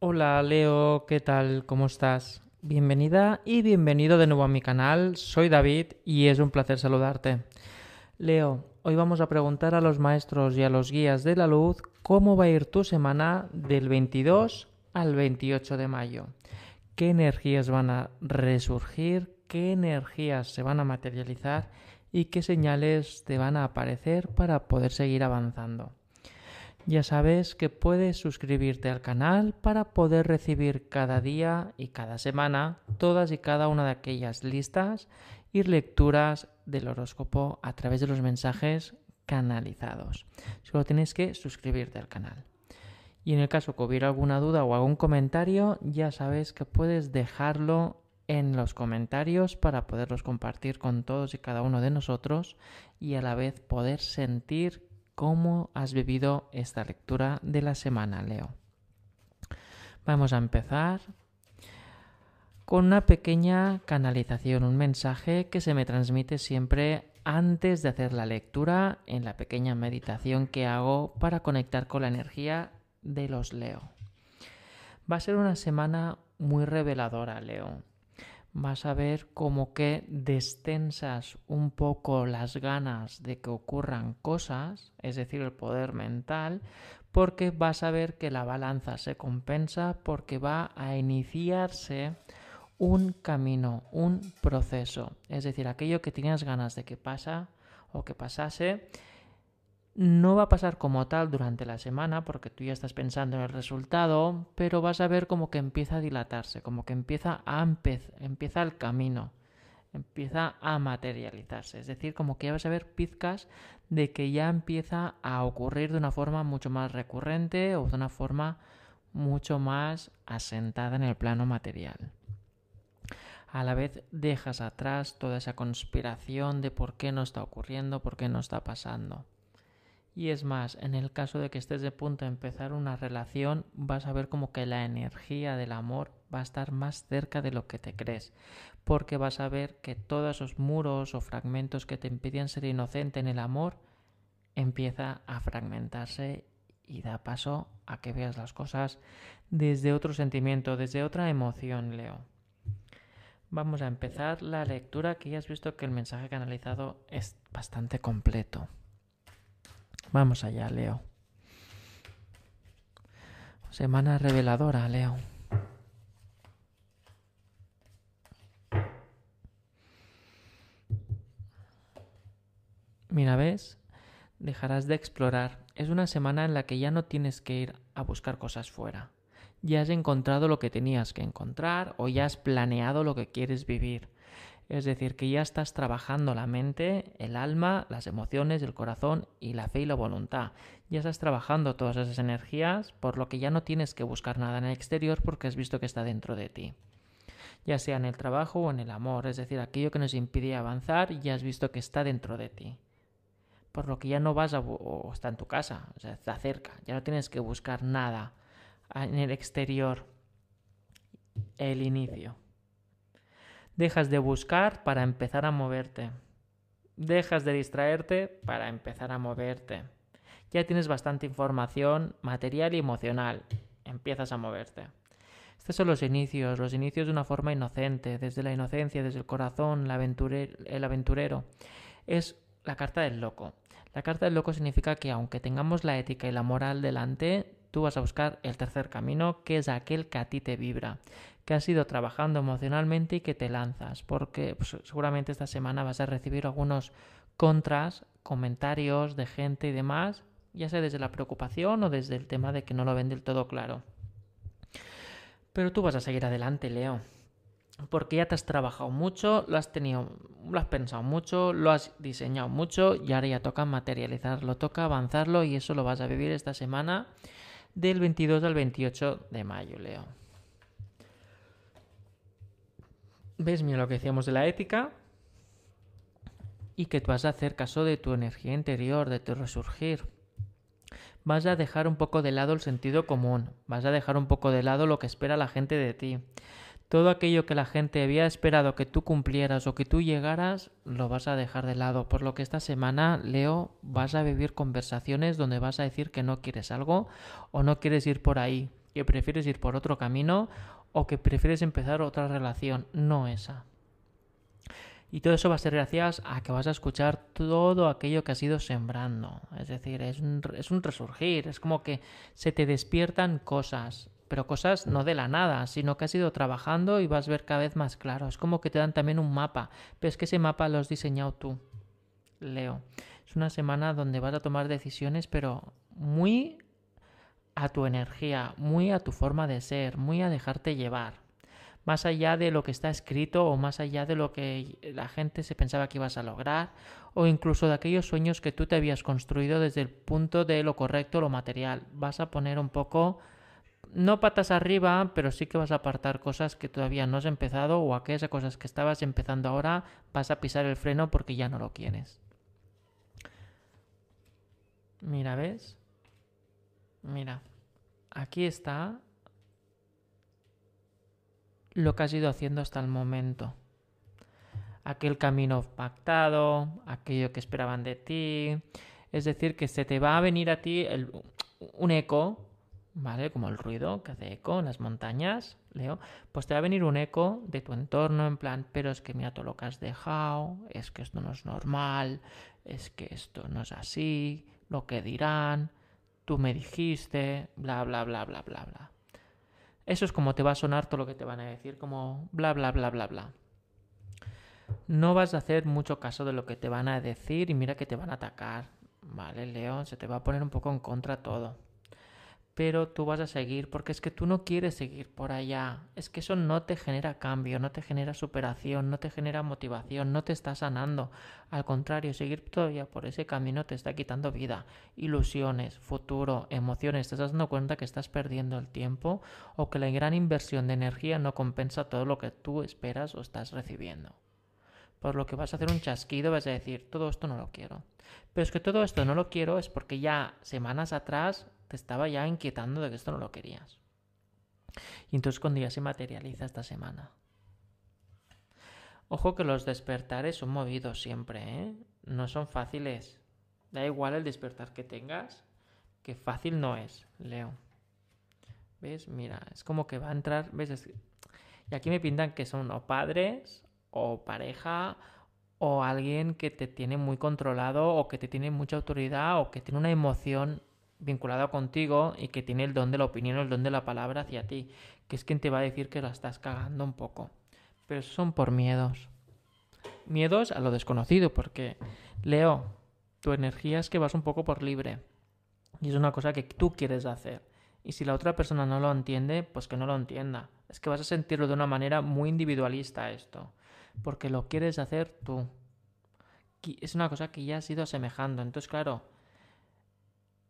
Hola Leo, ¿qué tal? ¿Cómo estás? Bienvenida y bienvenido de nuevo a mi canal. Soy David y es un placer saludarte. Leo, hoy vamos a preguntar a los maestros y a los guías de la luz cómo va a ir tu semana del 22 al 28 de mayo. ¿Qué energías van a resurgir? ¿Qué energías se van a materializar? ¿Y qué señales te van a aparecer para poder seguir avanzando? Ya sabes que puedes suscribirte al canal para poder recibir cada día y cada semana todas y cada una de aquellas listas y lecturas del horóscopo a través de los mensajes canalizados. Solo tienes que suscribirte al canal. Y en el caso que hubiera alguna duda o algún comentario, ya sabes que puedes dejarlo en los comentarios para poderlos compartir con todos y cada uno de nosotros y a la vez poder sentir cómo has vivido esta lectura de la semana, Leo. Vamos a empezar con una pequeña canalización, un mensaje que se me transmite siempre antes de hacer la lectura en la pequeña meditación que hago para conectar con la energía de los Leo. Va a ser una semana muy reveladora, Leo vas a ver como que destensas un poco las ganas de que ocurran cosas, es decir, el poder mental, porque vas a ver que la balanza se compensa porque va a iniciarse un camino, un proceso, es decir, aquello que tenías ganas de que pasa o que pasase, no va a pasar como tal durante la semana porque tú ya estás pensando en el resultado, pero vas a ver como que empieza a dilatarse, como que empieza a empieza el camino, empieza a materializarse, es decir, como que ya vas a ver pizcas de que ya empieza a ocurrir de una forma mucho más recurrente o de una forma mucho más asentada en el plano material. A la vez dejas atrás toda esa conspiración de por qué no está ocurriendo, por qué no está pasando. Y es más, en el caso de que estés de punto a empezar una relación, vas a ver como que la energía del amor va a estar más cerca de lo que te crees, porque vas a ver que todos esos muros o fragmentos que te impedían ser inocente en el amor empieza a fragmentarse y da paso a que veas las cosas desde otro sentimiento, desde otra emoción, Leo. Vamos a empezar la lectura que ya has visto que el mensaje canalizado es bastante completo. Vamos allá, Leo. Semana reveladora, Leo. Mira, ¿ves? Dejarás de explorar. Es una semana en la que ya no tienes que ir a buscar cosas fuera. Ya has encontrado lo que tenías que encontrar o ya has planeado lo que quieres vivir. Es decir, que ya estás trabajando la mente, el alma, las emociones, el corazón y la fe y la voluntad. Ya estás trabajando todas esas energías, por lo que ya no tienes que buscar nada en el exterior porque has visto que está dentro de ti. Ya sea en el trabajo o en el amor, es decir, aquello que nos impide avanzar, ya has visto que está dentro de ti. Por lo que ya no vas a... o está en tu casa, o sea, está cerca, ya no tienes que buscar nada en el exterior. El inicio. Dejas de buscar para empezar a moverte. Dejas de distraerte para empezar a moverte. Ya tienes bastante información material y emocional. Empiezas a moverte. Estos son los inicios, los inicios de una forma inocente, desde la inocencia, desde el corazón, el aventurero. Es la carta del loco. La carta del loco significa que aunque tengamos la ética y la moral delante, tú vas a buscar el tercer camino, que es aquel que a ti te vibra, que has ido trabajando emocionalmente y que te lanzas, porque pues, seguramente esta semana vas a recibir algunos contras, comentarios de gente y demás, ya sea desde la preocupación o desde el tema de que no lo ven del todo claro. Pero tú vas a seguir adelante, Leo. Porque ya te has trabajado mucho, lo has tenido, lo has pensado mucho, lo has diseñado mucho y ahora ya toca materializarlo, toca avanzarlo y eso lo vas a vivir esta semana del 22 al 28 de mayo, Leo. ¿Ves, mira lo que decíamos de la ética? Y que tú vas a hacer caso de tu energía interior, de tu resurgir. Vas a dejar un poco de lado el sentido común, vas a dejar un poco de lado lo que espera la gente de ti todo aquello que la gente había esperado que tú cumplieras o que tú llegaras, lo vas a dejar de lado. Por lo que esta semana, Leo, vas a vivir conversaciones donde vas a decir que no quieres algo o no quieres ir por ahí, que prefieres ir por otro camino o que prefieres empezar otra relación, no esa. Y todo eso va a ser gracias a que vas a escuchar todo aquello que has ido sembrando. Es decir, es un, es un resurgir, es como que se te despiertan cosas, pero cosas no de la nada, sino que has ido trabajando y vas a ver cada vez más claro. Es como que te dan también un mapa, pero es que ese mapa lo has diseñado tú. Leo. Es una semana donde vas a tomar decisiones, pero muy a tu energía, muy a tu forma de ser, muy a dejarte llevar más allá de lo que está escrito o más allá de lo que la gente se pensaba que ibas a lograr o incluso de aquellos sueños que tú te habías construido desde el punto de lo correcto, lo material. Vas a poner un poco, no patas arriba, pero sí que vas a apartar cosas que todavía no has empezado o aquellas cosas que estabas empezando ahora vas a pisar el freno porque ya no lo quieres. Mira, ¿ves? Mira, aquí está lo que has ido haciendo hasta el momento. Aquel camino pactado, aquello que esperaban de ti. Es decir, que se te va a venir a ti un eco, ¿vale? Como el ruido que hace eco en las montañas, Leo. Pues te va a venir un eco de tu entorno, en plan, pero es que mira todo lo que has dejado, es que esto no es normal, es que esto no es así, lo que dirán, tú me dijiste, bla, bla, bla, bla, bla, bla. Eso es como te va a sonar todo lo que te van a decir, como bla, bla, bla, bla, bla. No vas a hacer mucho caso de lo que te van a decir y mira que te van a atacar. Vale, León, se te va a poner un poco en contra todo pero tú vas a seguir porque es que tú no quieres seguir por allá. Es que eso no te genera cambio, no te genera superación, no te genera motivación, no te está sanando. Al contrario, seguir todavía por ese camino te está quitando vida, ilusiones, futuro, emociones. Te estás dando cuenta que estás perdiendo el tiempo o que la gran inversión de energía no compensa todo lo que tú esperas o estás recibiendo. Por lo que vas a hacer un chasquido, vas a decir, todo esto no lo quiero. Pero es que todo esto no lo quiero es porque ya semanas atrás te estaba ya inquietando de que esto no lo querías. Y entonces cuando ya se materializa esta semana. Ojo que los despertares son movidos siempre, ¿eh? No son fáciles. Da igual el despertar que tengas, que fácil no es, Leo. ¿Ves? Mira, es como que va a entrar, ¿ves? Y aquí me pintan que son o padres, o pareja, o alguien que te tiene muy controlado, o que te tiene mucha autoridad, o que tiene una emoción vinculado contigo y que tiene el don de la opinión, el don de la palabra hacia ti, que es quien te va a decir que la estás cagando un poco. Pero son por miedos. Miedos a lo desconocido, porque Leo, tu energía es que vas un poco por libre. Y es una cosa que tú quieres hacer. Y si la otra persona no lo entiende, pues que no lo entienda. Es que vas a sentirlo de una manera muy individualista esto. Porque lo quieres hacer tú. Es una cosa que ya has ido asemejando. Entonces, claro,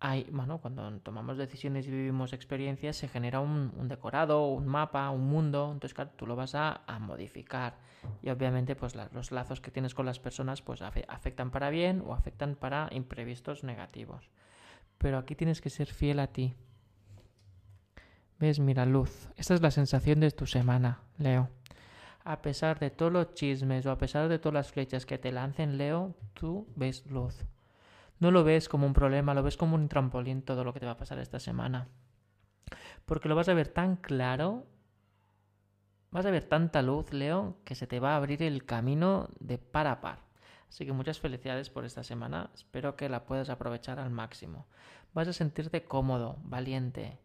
hay, bueno, cuando tomamos decisiones y vivimos experiencias, se genera un, decorado, un mapa, un mundo, entonces claro, tú lo vas a, modificar. Y obviamente, pues los lazos que tienes con las personas, pues afectan para bien o afectan para imprevistos negativos. Pero aquí tienes que ser fiel a ti. ¿Ves? Mira, luz. Esta es la sensación de tu semana, Leo. A pesar de todos los chismes o a pesar de todas las flechas que te lancen, Leo, tú ves luz. No lo ves como un problema, lo ves como un trampolín todo lo que te va a pasar esta semana. Porque lo vas a ver tan claro, vas a ver tanta luz, Leo, que se te va a abrir el camino de par a par. Así que muchas felicidades por esta semana, espero que la puedas aprovechar al máximo. Vas a sentirte cómodo, valiente.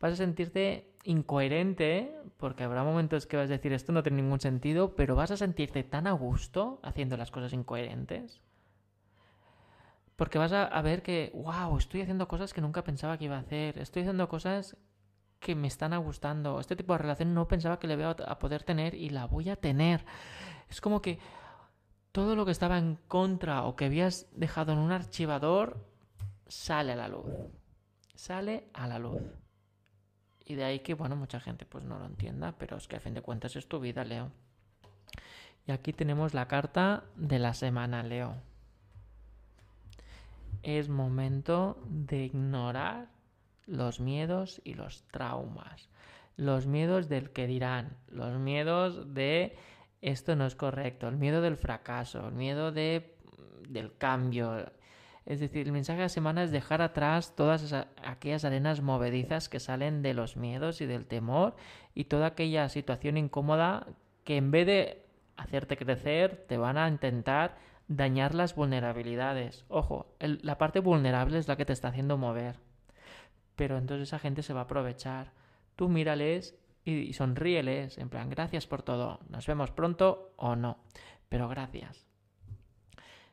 vas a sentirte incoherente, porque habrá momentos que vas a decir esto no tiene ningún sentido, pero vas a sentirte tan a gusto haciendo las cosas incoherentes porque vas a, ver que, wow, estoy haciendo cosas que nunca pensaba que iba a hacer. Estoy haciendo cosas que me están gustando. Este tipo de relación no pensaba que le iba a poder tener y la voy a tener. Es como que todo lo que estaba en contra o que habías dejado en un archivador sale a la luz. Sale a la luz. Y de ahí que, bueno, mucha gente pues no lo entienda, pero es que a fin de cuentas es tu vida, Leo. Y aquí tenemos la carta de la semana, Leo es momento de ignorar los miedos y los traumas. Los miedos del que dirán, los miedos de esto no es correcto, el miedo del fracaso, el miedo de, del cambio, Es decir, el mensaje de la semana es dejar atrás todas aquellas arenas movedizas que salen de los miedos y del temor y toda aquella situación incómoda que en vez de hacerte crecer, te van a intentar dañar las vulnerabilidades. Ojo, la parte vulnerable es la que te está haciendo mover. Pero entonces esa gente se va a aprovechar. Tú mírales y, sonríeles, en plan, gracias por todo, nos vemos pronto o no, pero gracias.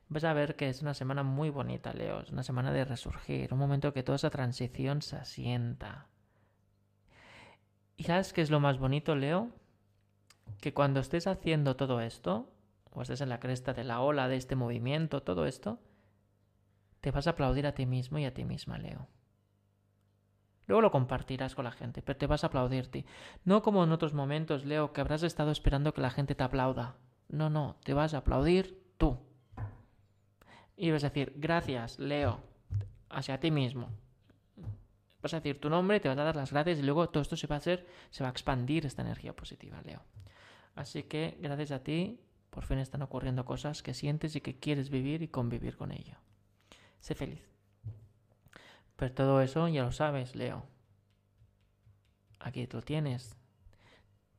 Vas a ver que es una semana muy bonita, Leo, es una semana de resurgir, un momento que toda esa transición se asienta. ¿Y sabes qué es lo más bonito, Leo? Que cuando estés haciendo todo esto, o estés en la cresta de la ola de este movimiento, todo esto, te vas a aplaudir a ti mismo y a ti misma, Leo. Luego lo compartirás con la gente, pero te vas a aplaudirte. No como en otros momentos, Leo, que habrás estado esperando que la gente te aplauda. No, no, te vas a aplaudir tú. Y vas a decir, gracias, Leo, hacia ti mismo. Vas a decir tu nombre, te vas a dar las gracias y luego todo esto se va a hacer, se va a expandir esta energía positiva, Leo. Así que gracias a ti, por fin están ocurriendo cosas que sientes y que quieres vivir y convivir con ello. Sé feliz. Pero todo eso ya lo sabes, Leo. Aquí lo tienes.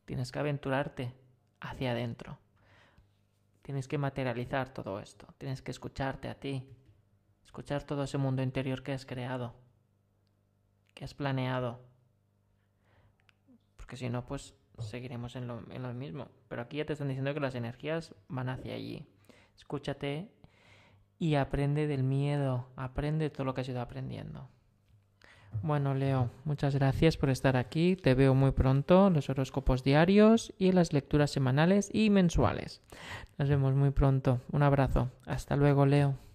Tienes que aventurarte hacia adentro. Tienes que materializar todo esto. Tienes que escucharte a ti. Escuchar todo ese mundo interior que has creado. Que has planeado. Porque si no, pues seguiremos en lo, en lo mismo. Pero aquí ya te están diciendo que las energías van hacia allí. Escúchate y aprende del miedo, aprende todo lo que has ido aprendiendo. Bueno, Leo, muchas gracias por estar aquí. Te veo muy pronto los horóscopos diarios y las lecturas semanales y mensuales. Nos vemos muy pronto. Un abrazo. Hasta luego, Leo.